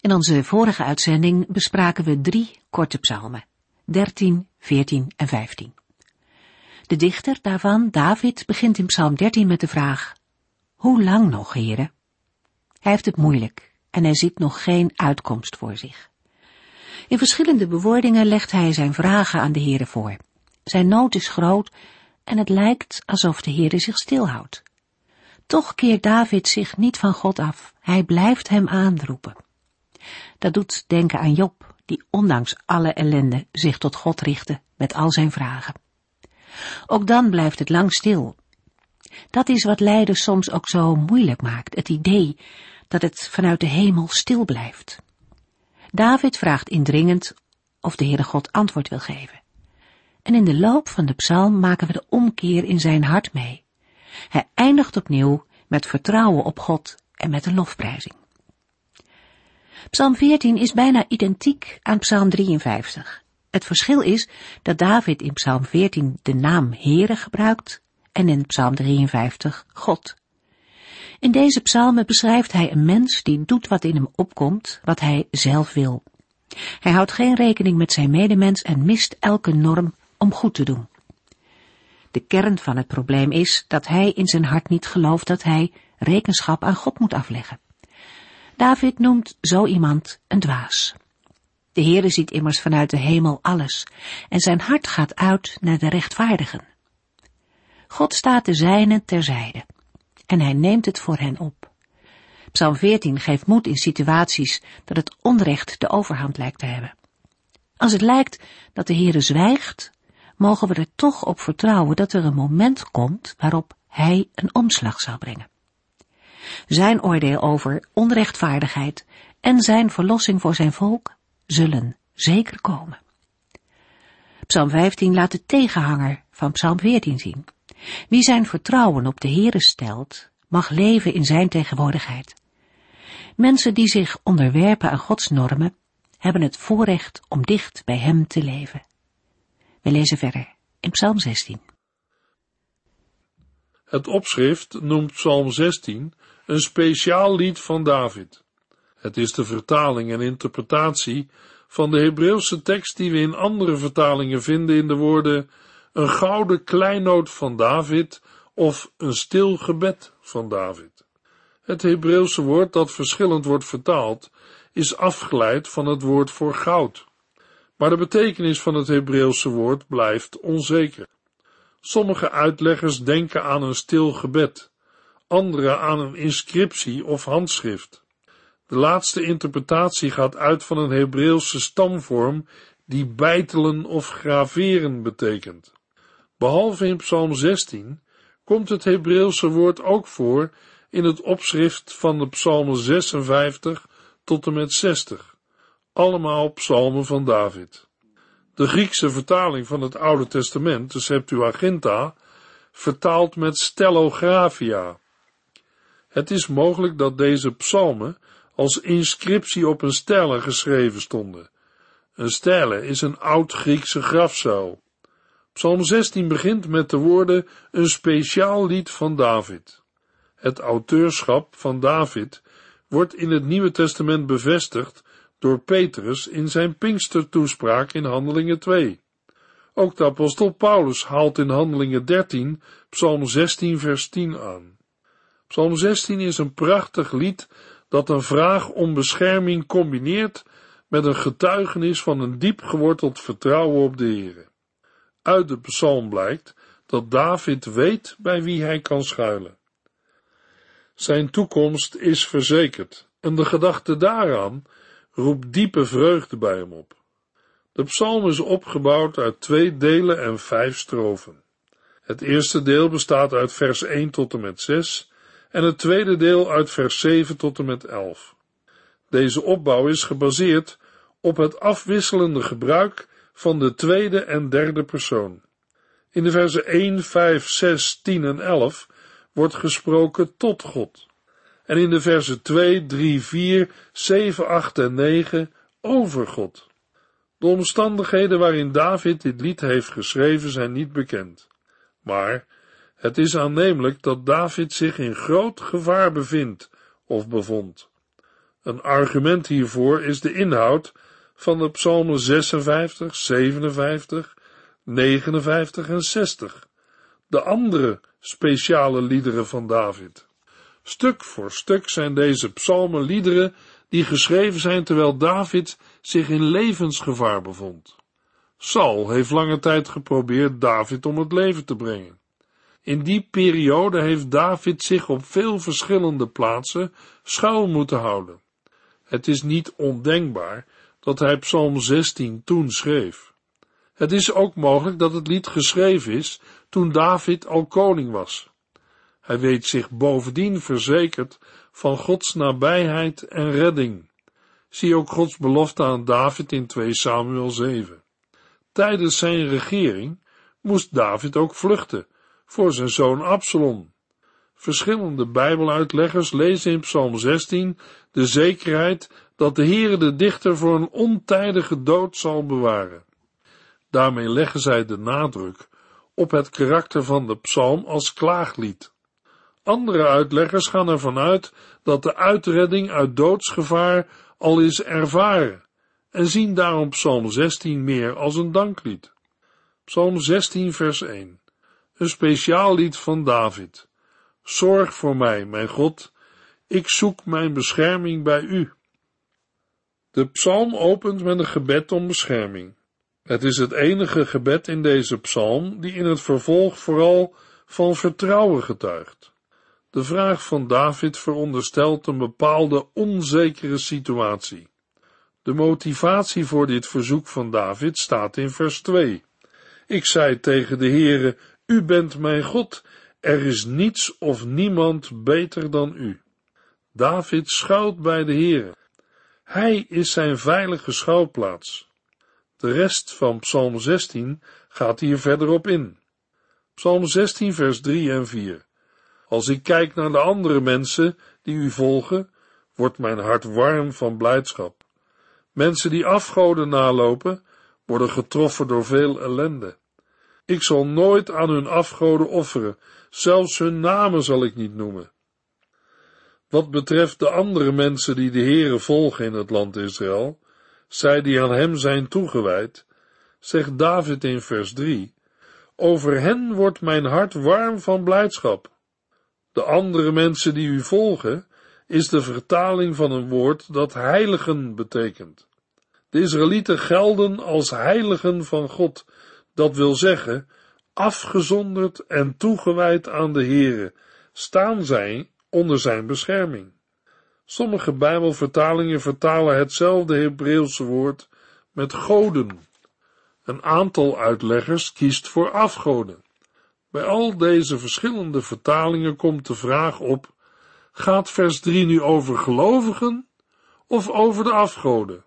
In onze vorige uitzending bespraken we drie korte psalmen, 13, 14 en 15. De dichter daarvan, David, begint in psalm 13 met de vraag, Hoe lang nog, heren? Hij heeft het moeilijk en hij ziet nog geen uitkomst voor zich. In verschillende bewoordingen legt hij zijn vragen aan de heren voor. Zijn nood is groot en het lijkt alsof de Heere zich stilhoudt. Toch keert David zich niet van God af. Hij blijft hem aanroepen. Dat doet denken aan Job, die ondanks alle ellende zich tot God richtte met al zijn vragen. Ook dan blijft het lang stil. Dat is wat lijden soms ook zo moeilijk maakt, het idee dat het vanuit de hemel stil blijft. David vraagt indringend of de Heere God antwoord wil geven. En in de loop van de psalm maken we de omkeer in zijn hart mee. Hij eindigt opnieuw met vertrouwen op God en met een lofprijzing. Psalm 14 is bijna identiek aan Psalm 53. Het verschil is dat David in Psalm 14 de naam Heere gebruikt en in Psalm 53 God. In deze psalmen beschrijft hij een mens die doet wat in hem opkomt, wat hij zelf wil. Hij houdt geen rekening met zijn medemens en mist elke norm om goed te doen. De kern van het probleem is dat hij in zijn hart niet gelooft dat hij rekenschap aan God moet afleggen. David noemt zo iemand een dwaas. De Heere ziet immers vanuit de hemel alles en zijn hart gaat uit naar de rechtvaardigen. God staat de zijnen terzijde en hij neemt het voor hen op. Psalm 14 geeft moed in situaties dat het onrecht de overhand lijkt te hebben. Als het lijkt dat de Heere zwijgt, mogen we er toch op vertrouwen dat er een moment komt waarop hij een omslag zal brengen. Zijn oordeel over onrechtvaardigheid en zijn verlossing voor zijn volk zullen zeker komen. Psalm 15 laat de tegenhanger van Psalm 14 zien. Wie zijn vertrouwen op de Heere stelt, mag leven in zijn tegenwoordigheid. Mensen die zich onderwerpen aan Gods normen, hebben het voorrecht om dicht bij Hem te leven. We lezen verder in Psalm 16. Het opschrift noemt Psalm 16 een speciaal lied van David. Het is de vertaling en interpretatie van de Hebreeuwse tekst die we in andere vertalingen vinden in de woorden een gouden kleinoot van David of een stil gebed van David. Het Hebreeuwse woord dat verschillend wordt vertaald is afgeleid van het woord voor goud. Maar de betekenis van het Hebreeuwse woord blijft onzeker. Sommige uitleggers denken aan een stil gebed, andere aan een inscriptie of handschrift. De laatste interpretatie gaat uit van een Hebreeuwse stamvorm die bijtelen of graveren betekent. Behalve in Psalm 16 komt het Hebreeuwse woord ook voor in het opschrift van de Psalmen 56 tot en met 60 allemaal psalmen van David. De Griekse vertaling van het Oude Testament, de Septuaginta, vertaalt met stellographia. Het is mogelijk dat deze psalmen als inscriptie op een stele geschreven stonden. Een stele is een oud-Griekse grafzuil. Psalm 16 begint met de woorden een speciaal lied van David. Het auteurschap van David wordt in het Nieuwe Testament bevestigd door Petrus in zijn Pinkstertoespraak in Handelingen 2. Ook de apostel Paulus haalt in Handelingen 13 Psalm 16 vers 10 aan. Psalm 16 is een prachtig lied dat een vraag om bescherming combineert met een getuigenis van een diep geworteld vertrouwen op de Heere. Uit de psalm blijkt dat David weet bij wie hij kan schuilen. Zijn toekomst is verzekerd en de gedachte daaraan roept diepe vreugde bij hem op. De psalm is opgebouwd uit twee delen en vijf strofen. Het eerste deel bestaat uit vers 1 tot en met 6 en het tweede deel uit vers 7 tot en met 11. Deze opbouw is gebaseerd op het afwisselende gebruik van de tweede en derde persoon. In de versen 1, 5, 6, 10 en 11 wordt gesproken tot God. En in de versen 2, 3, 4, 7, 8 en 9 over God. De omstandigheden waarin David dit lied heeft geschreven zijn niet bekend. Maar het is aannemelijk dat David zich in groot gevaar bevindt of bevond. Een argument hiervoor is de inhoud van de psalmen 56, 57, 59 en 60, de andere speciale liederen van David. Stuk voor stuk zijn deze psalmen liederen die geschreven zijn terwijl David zich in levensgevaar bevond. Saul heeft lange tijd geprobeerd David om het leven te brengen. In die periode heeft David zich op veel verschillende plaatsen schuil moeten houden. Het is niet ondenkbaar dat hij Psalm 16 toen schreef. Het is ook mogelijk dat het lied geschreven is toen David al koning was. Hij weet zich bovendien verzekerd van Gods nabijheid en redding. Zie ook Gods belofte aan David in 2 Samuel 7. Tijdens zijn regering moest David ook vluchten voor zijn zoon Absalom. Verschillende Bijbeluitleggers lezen in Psalm 16 de zekerheid dat de Heere de dichter voor een ontijdige dood zal bewaren. Daarmee leggen zij de nadruk op het karakter van de psalm als klaaglied. Andere uitleggers gaan ervan uit dat de uitredding uit doodsgevaar al is ervaren en zien daarom Psalm 16 meer als een danklied. Psalm 16 vers 1 Een speciaal lied van David. Zorg voor mij, mijn God, ik zoek mijn bescherming bij u. De psalm opent met een gebed om bescherming. Het is het enige gebed in deze psalm die in het vervolg vooral van vertrouwen getuigt. De vraag van David veronderstelt een bepaalde onzekere situatie. De motivatie voor dit verzoek van David staat in vers 2. Ik zei tegen de Heere, U bent mijn God, er is niets of niemand beter dan U. David schuilt bij de Heere. Hij is zijn veilige schuilplaats. De rest van Psalm 16 gaat hier verder op in. Psalm 16 vers 3 en 4. Als ik kijk naar de andere mensen die u volgen, wordt mijn hart warm van blijdschap. Mensen die afgoden nalopen, worden getroffen door veel ellende. Ik zal nooit aan hun afgoden offeren, zelfs hun namen zal ik niet noemen. Wat betreft de andere mensen die de Heere volgen in het land Israël, zij die aan hem zijn toegewijd, zegt David in vers 3, over hen wordt mijn hart warm van blijdschap. De andere mensen die u volgen, is de vertaling van een woord dat heiligen betekent. De Israëlieten gelden als heiligen van God, dat wil zeggen, afgezonderd en toegewijd aan de Heere, staan zij onder zijn bescherming. Sommige Bijbelvertalingen vertalen hetzelfde Hebreeuwse woord met goden. Een aantal uitleggers kiest voor afgoden. Bij al deze verschillende vertalingen komt de vraag op: gaat vers 3 nu over gelovigen of over de afgoden?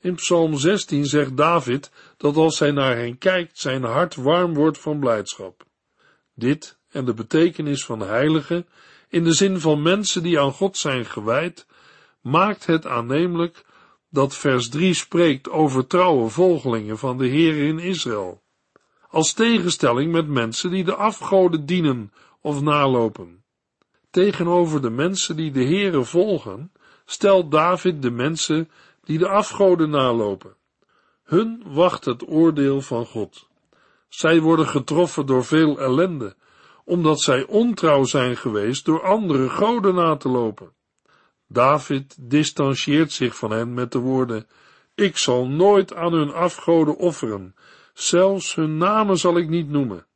In Psalm 16 zegt David dat als hij naar hen kijkt, zijn hart warm wordt van blijdschap. Dit en de betekenis van heilige, in de zin van mensen die aan God zijn gewijd, maakt het aannemelijk dat vers 3 spreekt over trouwe volgelingen van de Heer in Israël als tegenstelling met mensen die de afgoden dienen of nalopen. Tegenover de mensen die de Heere volgen, stelt David de mensen die de afgoden nalopen. Hun wacht het oordeel van God. Zij worden getroffen door veel ellende, omdat zij ontrouw zijn geweest door andere goden na te lopen. David distancieert zich van hen met de woorden: Ik zal nooit aan hun afgoden offeren zelfs hun namen zal ik niet noemen.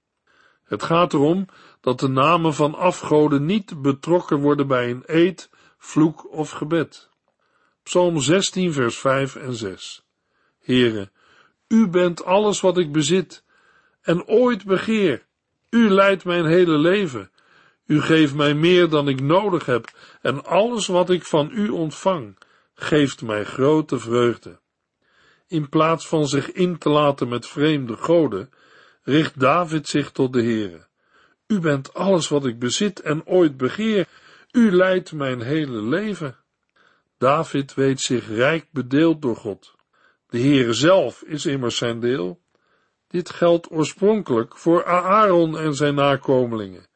Het gaat erom dat de namen van afgoden niet betrokken worden bij een eed, vloek of gebed. Psalm 16 vers 5 en 6 Heere, u bent alles wat ik bezit en ooit begeer. U leidt mijn hele leven. U geeft mij meer dan ik nodig heb en alles wat ik van u ontvang geeft mij grote vreugde. In plaats van zich in te laten met vreemde goden, richt David zich tot de Heere. U bent alles wat ik bezit en ooit begeer. U leidt mijn hele leven. David weet zich rijk bedeeld door God. De Heere zelf is immers zijn deel. Dit geldt oorspronkelijk voor Aaron en zijn nakomelingen.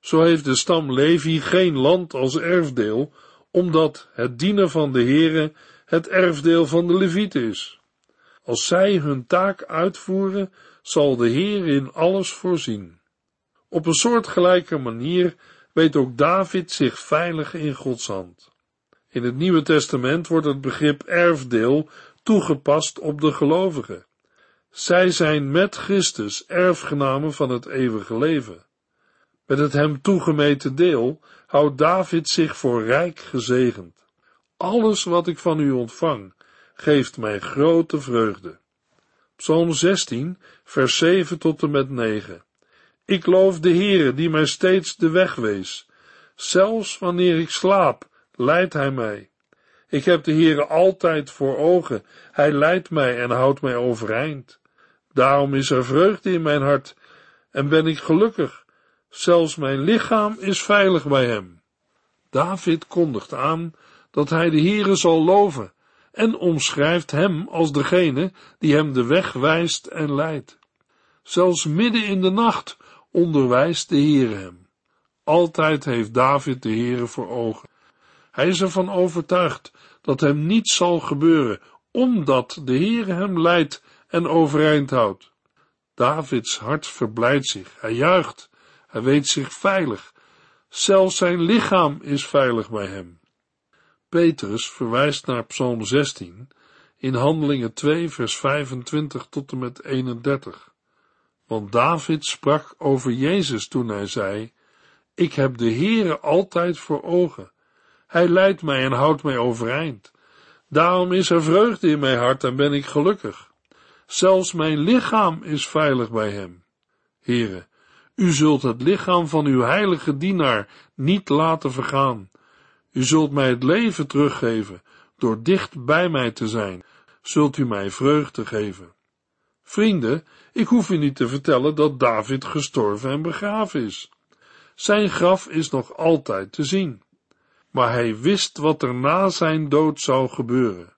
Zo heeft de stam Levi geen land als erfdeel, omdat het dienen van de Heere het erfdeel van de Levieten is. Als zij hun taak uitvoeren, zal de Heer in alles voorzien. Op een soortgelijke manier weet ook David zich veilig in Gods hand. In het Nieuwe Testament wordt het begrip erfdeel toegepast op de gelovigen. Zij zijn met Christus erfgenamen van het eeuwige leven. Met het hem toegemeten deel houdt David zich voor rijk gezegend. Alles wat ik van u ontvang, geeft mij grote vreugde. Psalm 16, vers 7 tot en met 9. Ik loof de Heere, die mij steeds de weg wees. Zelfs wanneer ik slaap, leidt hij mij. Ik heb de Heere altijd voor ogen. Hij leidt mij en houdt mij overeind. Daarom is er vreugde in mijn hart en ben ik gelukkig. Zelfs mijn lichaam is veilig bij hem. David kondigt aan dat hij de Heere zal loven en omschrijft hem als degene die hem de weg wijst en leidt. Zelfs midden in de nacht onderwijst de Heere hem. Altijd heeft David de Heere voor ogen. Hij is ervan overtuigd dat hem niets zal gebeuren, omdat de Heere hem leidt en overeind houdt. Davids hart verblijdt zich, hij juicht, hij weet zich veilig. Zelfs zijn lichaam is veilig bij hem. Petrus verwijst naar Psalm 16 in Handelingen 2 vers 25 tot en met 31. Want David sprak over Jezus toen hij zei, ik heb de Heere altijd voor ogen. Hij leidt mij en houdt mij overeind. Daarom is er vreugde in mijn hart en ben ik gelukkig. Zelfs mijn lichaam is veilig bij hem. Heere, u zult het lichaam van uw heilige dienaar niet laten vergaan. U zult mij het leven teruggeven door dicht bij mij te zijn. Zult u mij vreugde geven. Vrienden, ik hoef u niet te vertellen dat David gestorven en begraven is. Zijn graf is nog altijd te zien. Maar hij wist wat er na zijn dood zou gebeuren.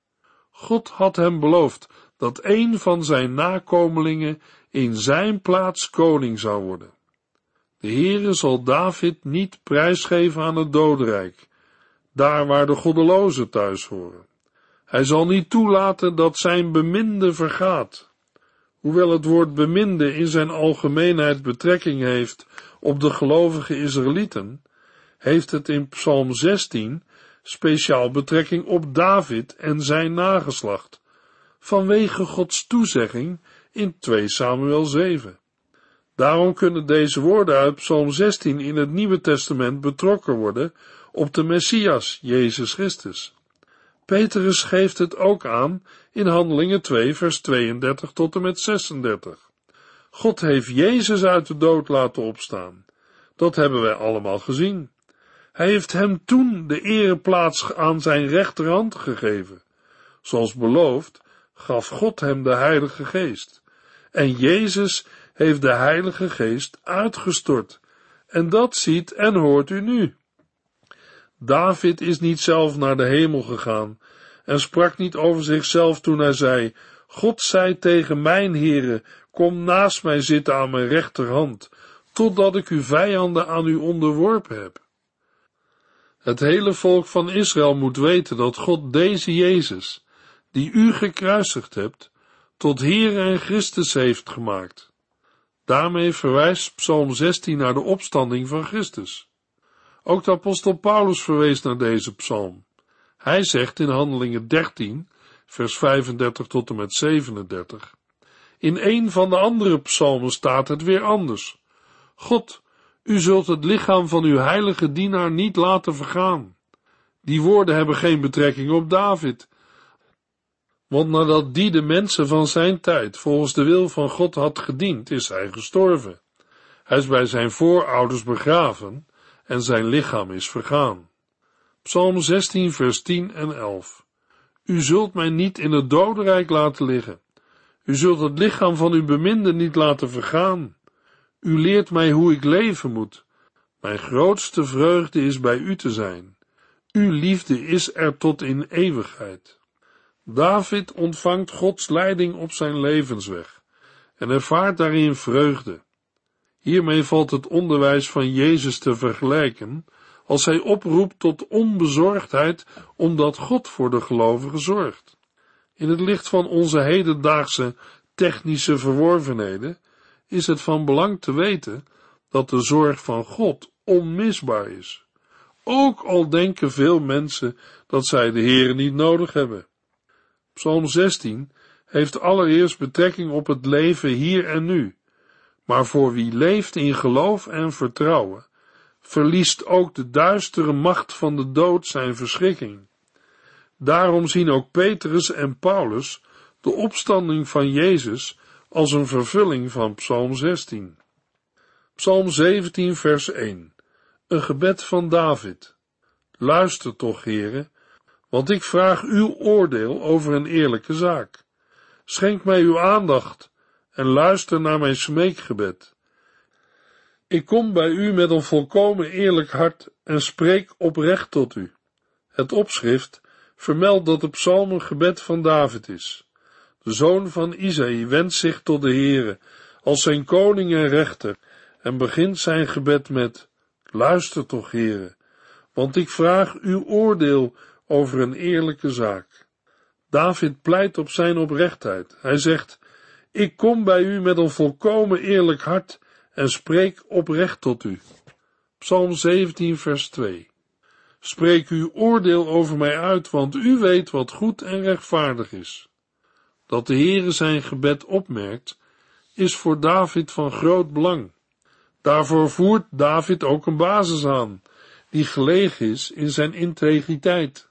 God had hem beloofd dat een van zijn nakomelingen in zijn plaats koning zou worden. De Heere zal David niet prijsgeven aan het dodenrijk, daar waar de goddelozen thuis horen. Hij zal niet toelaten dat zijn beminde vergaat. Hoewel het woord beminde in zijn algemeenheid betrekking heeft op de gelovige Israëlieten, heeft het in Psalm 16 speciaal betrekking op David en zijn nageslacht, vanwege Gods toezegging in 2 Samuel 7. Daarom kunnen deze woorden uit Psalm 16 in het Nieuwe Testament betrokken worden op de Messias, Jezus Christus. Petrus geeft het ook aan in Handelingen 2, vers 32 tot en met 36. God heeft Jezus uit de dood laten opstaan. Dat hebben wij allemaal gezien. Hij heeft hem toen de ereplaats aan zijn rechterhand gegeven. Zoals beloofd, gaf God hem de Heilige Geest. En Jezus heeft de Heilige Geest uitgestort. En dat ziet en hoort u nu. David is niet zelf naar de hemel gegaan en sprak niet over zichzelf toen hij zei, God zei tegen mijn heren, kom naast mij zitten aan mijn rechterhand, totdat ik uw vijanden aan u onderworpen heb. Het hele volk van Israël moet weten dat God deze Jezus, die u gekruisigd hebt, tot Heer en Christus heeft gemaakt. Daarmee verwijst Psalm 16 naar de opstanding van Christus. Ook de apostel Paulus verwees naar deze psalm. Hij zegt in Handelingen 13, vers 35 tot en met 37. In een van de andere psalmen staat het weer anders. God, u zult het lichaam van uw heilige dienaar niet laten vergaan. Die woorden hebben geen betrekking op David. Want nadat die de mensen van zijn tijd volgens de wil van God had gediend, is hij gestorven. Hij is bij zijn voorouders begraven en zijn lichaam is vergaan. Psalm 16, vers 10 en 11. U zult mij niet in het dodenrijk laten liggen. U zult het lichaam van uw beminde niet laten vergaan. U leert mij hoe ik leven moet. Mijn grootste vreugde is bij u te zijn. Uw liefde is er tot in eeuwigheid. David ontvangt Gods leiding op zijn levensweg en ervaart daarin vreugde. Hiermee valt het onderwijs van Jezus te vergelijken als hij oproept tot onbezorgdheid omdat God voor de gelovigen zorgt. In het licht van onze hedendaagse technische verworvenheden is het van belang te weten dat de zorg van God onmisbaar is. Ook al denken veel mensen dat zij de Heer niet nodig hebben. Psalm 16 heeft allereerst betrekking op het leven hier en nu, maar voor wie leeft in geloof en vertrouwen, verliest ook de duistere macht van de dood zijn verschrikking. Daarom zien ook Petrus en Paulus de opstanding van Jezus als een vervulling van Psalm 16. Psalm 17, vers 1. Een gebed van David. Luister toch, heren, want ik vraag uw oordeel over een eerlijke zaak. Schenk mij uw aandacht en luister naar mijn smeekgebed. Ik kom bij u met een volkomen eerlijk hart en spreek oprecht tot u. Het opschrift vermeldt dat de psalm een gebed van David is. De zoon van Isaïe wendt zich tot de Heere als zijn koning en rechter en begint zijn gebed met, luister toch, Heere, want ik vraag uw oordeel over een eerlijke zaak. David pleit op zijn oprechtheid. Hij zegt, ik kom bij u met een volkomen eerlijk hart en spreek oprecht tot u. Psalm 17 vers 2 Spreek uw oordeel over mij uit, want u weet wat goed en rechtvaardig is. Dat de Heere zijn gebed opmerkt, is voor David van groot belang. Daarvoor voert David ook een basis aan, die gelegen is in zijn integriteit.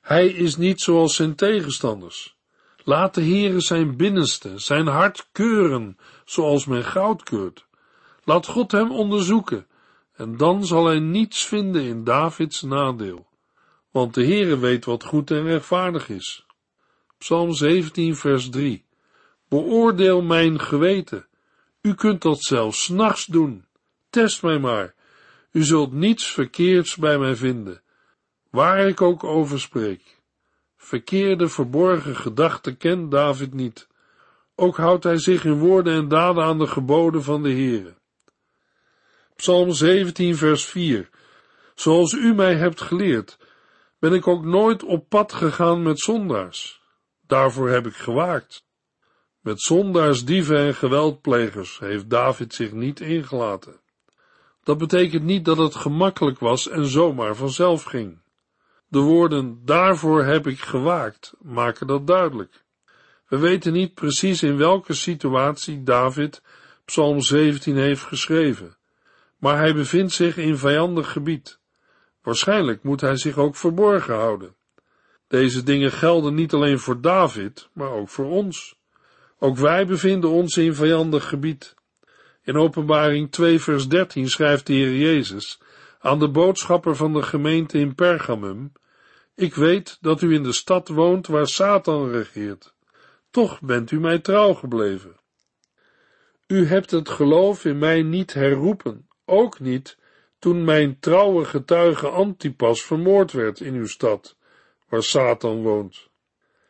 Hij is niet zoals zijn tegenstanders. Laat de Heere zijn binnenste, zijn hart keuren, zoals men goud keurt. Laat God hem onderzoeken, en dan zal hij niets vinden in Davids nadeel. Want de Heere weet wat goed en rechtvaardig is. Psalm 17 vers 3 Beoordeel mijn geweten. U kunt dat zelfs nachts doen. Test mij maar. U zult niets verkeerds bij mij vinden waar ik ook over spreek. Verkeerde, verborgen gedachten kent David niet. Ook houdt hij zich in woorden en daden aan de geboden van de Heere. Psalm 17 vers 4 Zoals u mij hebt geleerd, ben ik ook nooit op pad gegaan met zondaars. Daarvoor heb ik gewaakt. Met zondaars, dieven en geweldplegers heeft David zich niet ingelaten. Dat betekent niet dat het gemakkelijk was en zomaar vanzelf ging. De woorden daarvoor heb ik gewaakt maken dat duidelijk. We weten niet precies in welke situatie David Psalm 17 heeft geschreven, maar hij bevindt zich in vijandig gebied. Waarschijnlijk moet hij zich ook verborgen houden. Deze dingen gelden niet alleen voor David, maar ook voor ons. Ook wij bevinden ons in vijandig gebied. In Openbaring 2 vers 13 schrijft de Heer Jezus aan de boodschapper van de gemeente in Pergamum ik weet dat u in de stad woont waar Satan regeert. Toch bent u mij trouw gebleven. U hebt het geloof in mij niet herroepen, ook niet toen mijn trouwe getuige Antipas vermoord werd in uw stad, waar Satan woont.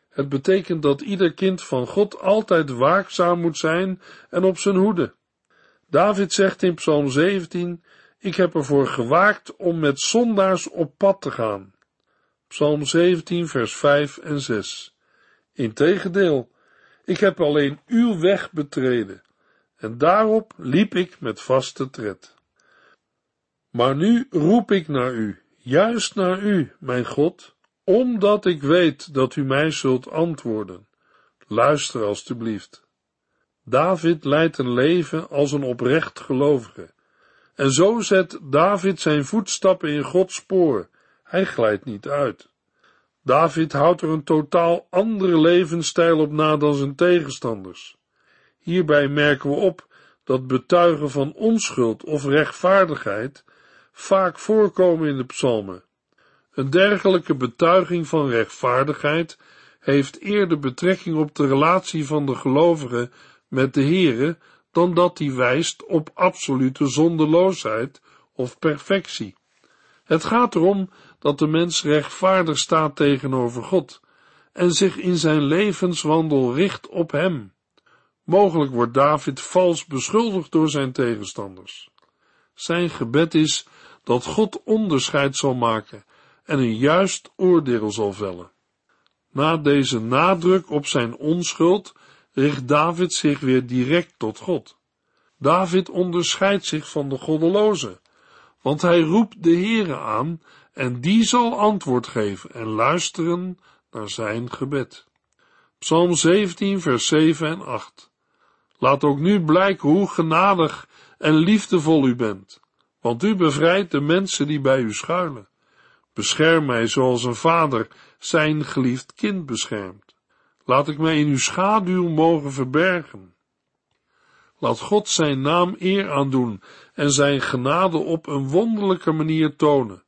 Het betekent dat ieder kind van God altijd waakzaam moet zijn en op zijn hoede. David zegt in Psalm 17, ik heb ervoor gewaakt om met zondaars op pad te gaan. Psalm 17, vers 5 en 6. Integendeel, ik heb alleen uw weg betreden, en daarop liep ik met vaste tred. Maar nu roep ik naar u, juist naar u, mijn God, omdat ik weet dat u mij zult antwoorden. Luister alstublieft. David leidt een leven als een oprecht gelovige. En zo zet David zijn voetstappen in Gods spoor hij glijdt niet uit. David houdt er een totaal andere levensstijl op na dan zijn tegenstanders. Hierbij merken we op dat betuigen van onschuld of rechtvaardigheid vaak voorkomen in de psalmen. Een dergelijke betuiging van rechtvaardigheid heeft eerder betrekking op de relatie van de gelovige met de Heere dan dat die wijst op absolute zondeloosheid of perfectie. Het gaat erom dat de mens rechtvaardig staat tegenover God en zich in zijn levenswandel richt op Hem. Mogelijk wordt David vals beschuldigd door zijn tegenstanders. Zijn gebed is dat God onderscheid zal maken en een juist oordeel zal vellen. Na deze nadruk op zijn onschuld richt David zich weer direct tot God. David onderscheidt zich van de goddelozen, want hij roept de Heere aan en die zal antwoord geven en luisteren naar zijn gebed. Psalm 17 vers 7 en 8 Laat ook nu blijken hoe genadig en liefdevol u bent, want u bevrijdt de mensen die bij u schuilen. Bescherm mij zoals een vader zijn geliefd kind beschermt. Laat ik mij in uw schaduw mogen verbergen. Laat God zijn naam eer aandoen en zijn genade op een wonderlijke manier tonen.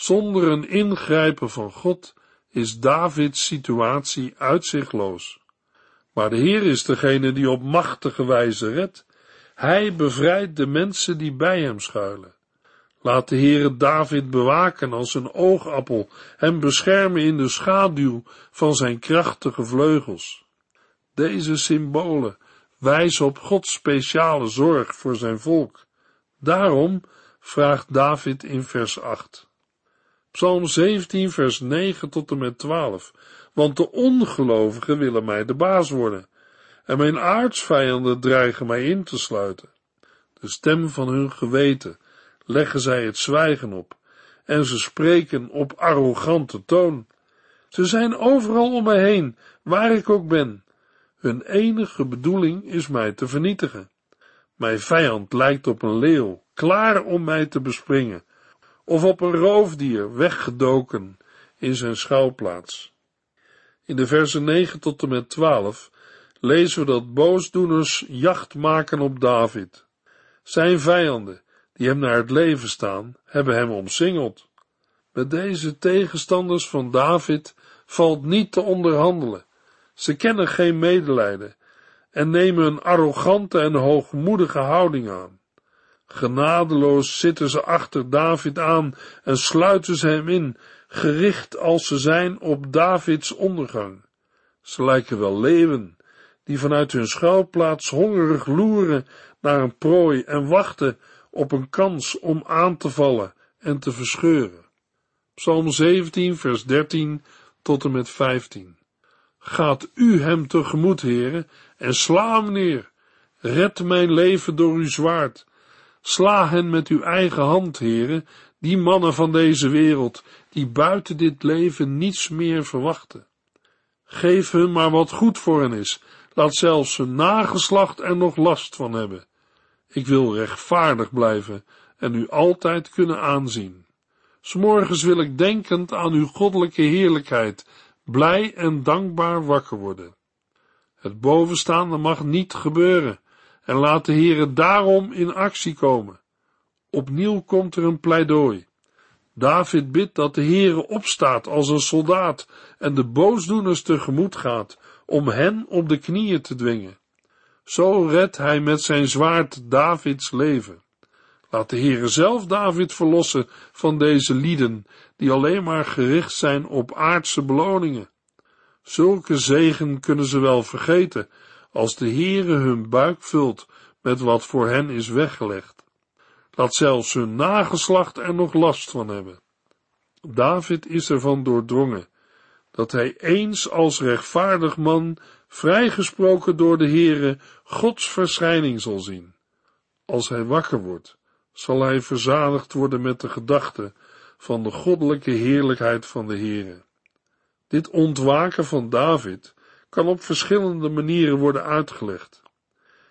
Zonder een ingrijpen van God is Davids situatie uitzichtloos. Maar de Heer is degene die op machtige wijze redt. Hij bevrijdt de mensen die bij hem schuilen. Laat de Heere David bewaken als een oogappel, hem beschermen in de schaduw van zijn krachtige vleugels. Deze symbolen wijzen op Gods speciale zorg voor zijn volk. Daarom vraagt David in vers 8. Psalm 17, vers 9 tot en met 12. Want de ongelovigen willen mij de baas worden, en mijn aardsvijanden dreigen mij in te sluiten. De stem van hun geweten leggen zij het zwijgen op, en ze spreken op arrogante toon. Ze zijn overal om mij heen, waar ik ook ben. Hun enige bedoeling is mij te vernietigen. Mijn vijand lijkt op een leeuw, klaar om mij te bespringen, of op een roofdier weggedoken in zijn schuilplaats. In de versen 9 tot en met 12 lezen we dat boosdoeners jacht maken op David. Zijn vijanden, die hem naar het leven staan, hebben hem omsingeld. Met deze tegenstanders van David valt niet te onderhandelen. Ze kennen geen medelijden en nemen een arrogante en hoogmoedige houding aan. Genadeloos zitten ze achter David aan en sluiten ze hem in, gericht als ze zijn op Davids ondergang. Ze lijken wel leeuwen, die vanuit hun schuilplaats hongerig loeren naar een prooi en wachten op een kans om aan te vallen en te verscheuren. Psalm 17, vers 13 tot en met 15. Gaat u hem tegemoet, heren, en sla hem neer. Red mijn leven door uw zwaard. Sla hen met uw eigen hand, heren, die mannen van deze wereld, die buiten dit leven niets meer verwachten. Geef hun maar wat goed voor hen is, laat zelfs hun nageslacht er nog last van hebben. Ik wil rechtvaardig blijven en u altijd kunnen aanzien. S'morgens wil ik denkend aan uw goddelijke heerlijkheid, blij en dankbaar wakker worden. Het bovenstaande mag niet gebeuren, en laat de Heere daarom in actie komen. Opnieuw komt er een pleidooi. David bidt dat de Heere opstaat als een soldaat en de boosdoeners tegemoet gaat om hen op de knieën te dwingen. Zo redt hij met zijn zwaard Davids leven. Laat de Heere zelf David verlossen van deze lieden, die alleen maar gericht zijn op aardse beloningen. Zulke zegen kunnen ze wel vergeten, als de Heere hun buik vult met wat voor hen is weggelegd. Laat zelfs hun nageslacht er nog last van hebben. David is ervan doordrongen dat hij eens als rechtvaardig man, vrijgesproken door de Heere, Gods verschijning zal zien. Als hij wakker wordt, zal hij verzadigd worden met de gedachte van de goddelijke heerlijkheid van de Heere. Dit ontwaken van David kan op verschillende manieren worden uitgelegd.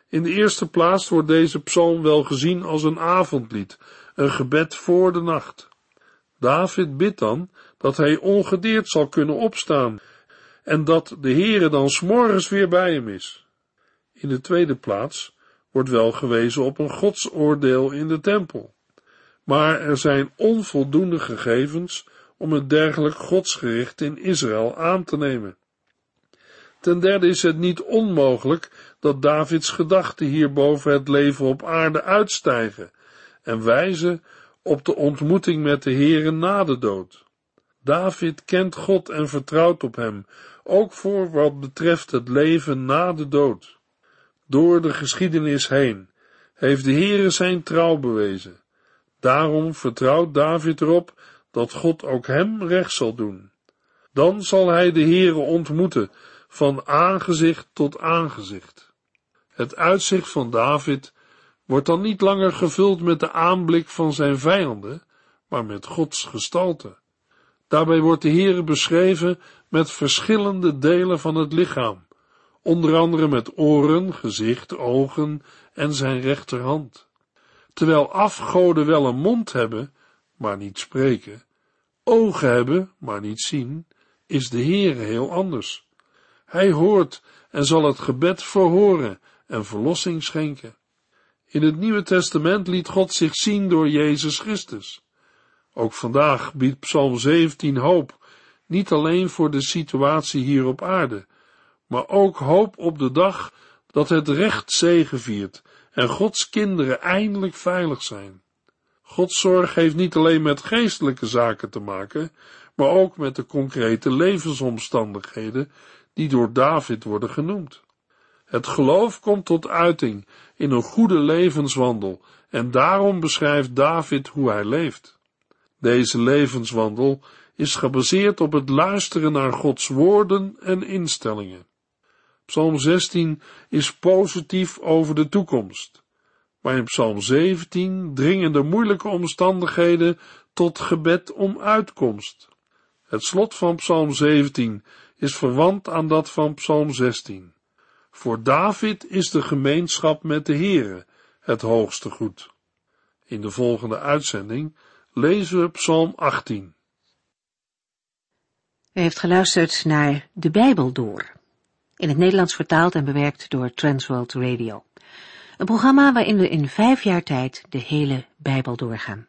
In de eerste plaats wordt deze psalm wel gezien als een avondlied, een gebed voor de nacht. David bidt dan dat hij ongedeerd zal kunnen opstaan en dat de Heere dan s'morgens weer bij hem is. In de tweede plaats wordt wel gewezen op een godsoordeel in de tempel. Maar er zijn onvoldoende gegevens om het dergelijk godsgericht in Israël aan te nemen. Ten derde is het niet onmogelijk dat Davids gedachten hier boven het leven op aarde uitstijgen en wijzen op de ontmoeting met de Heere na de dood. David kent God en vertrouwt op hem, ook voor wat betreft het leven na de dood. Door de geschiedenis heen heeft de Heere zijn trouw bewezen. Daarom vertrouwt David erop dat God ook hem recht zal doen. Dan zal hij de Heere ontmoeten van aangezicht tot aangezicht. Het uitzicht van David wordt dan niet langer gevuld met de aanblik van zijn vijanden, maar met Gods gestalte. Daarbij wordt de Heere beschreven met verschillende delen van het lichaam, onder andere met oren, gezicht, ogen en zijn rechterhand. Terwijl afgoden wel een mond hebben, maar niet spreken, ogen hebben, maar niet zien, is de Heere heel anders. Hij hoort en zal het gebed verhoren en verlossing schenken. In het Nieuwe Testament liet God zich zien door Jezus Christus. Ook vandaag biedt Psalm 17 hoop, niet alleen voor de situatie hier op aarde, maar ook hoop op de dag dat het recht zegeviert en Gods kinderen eindelijk veilig zijn. Gods zorg heeft niet alleen met geestelijke zaken te maken, maar ook met de concrete levensomstandigheden die door David worden genoemd. Het geloof komt tot uiting in een goede levenswandel en daarom beschrijft David hoe hij leeft. Deze levenswandel is gebaseerd op het luisteren naar Gods woorden en instellingen. Psalm 16 is positief over de toekomst, maar in Psalm 17 dringen de moeilijke omstandigheden tot gebed om uitkomst. Het slot van Psalm 17 is verwant aan dat van Psalm 16. Voor David is de gemeenschap met de Heere het hoogste goed. In de volgende uitzending lezen we Psalm 18. U heeft geluisterd naar De Bijbel Door, in het Nederlands vertaald en bewerkt door Transworld Radio. Een programma waarin we in vijf jaar tijd de hele Bijbel doorgaan.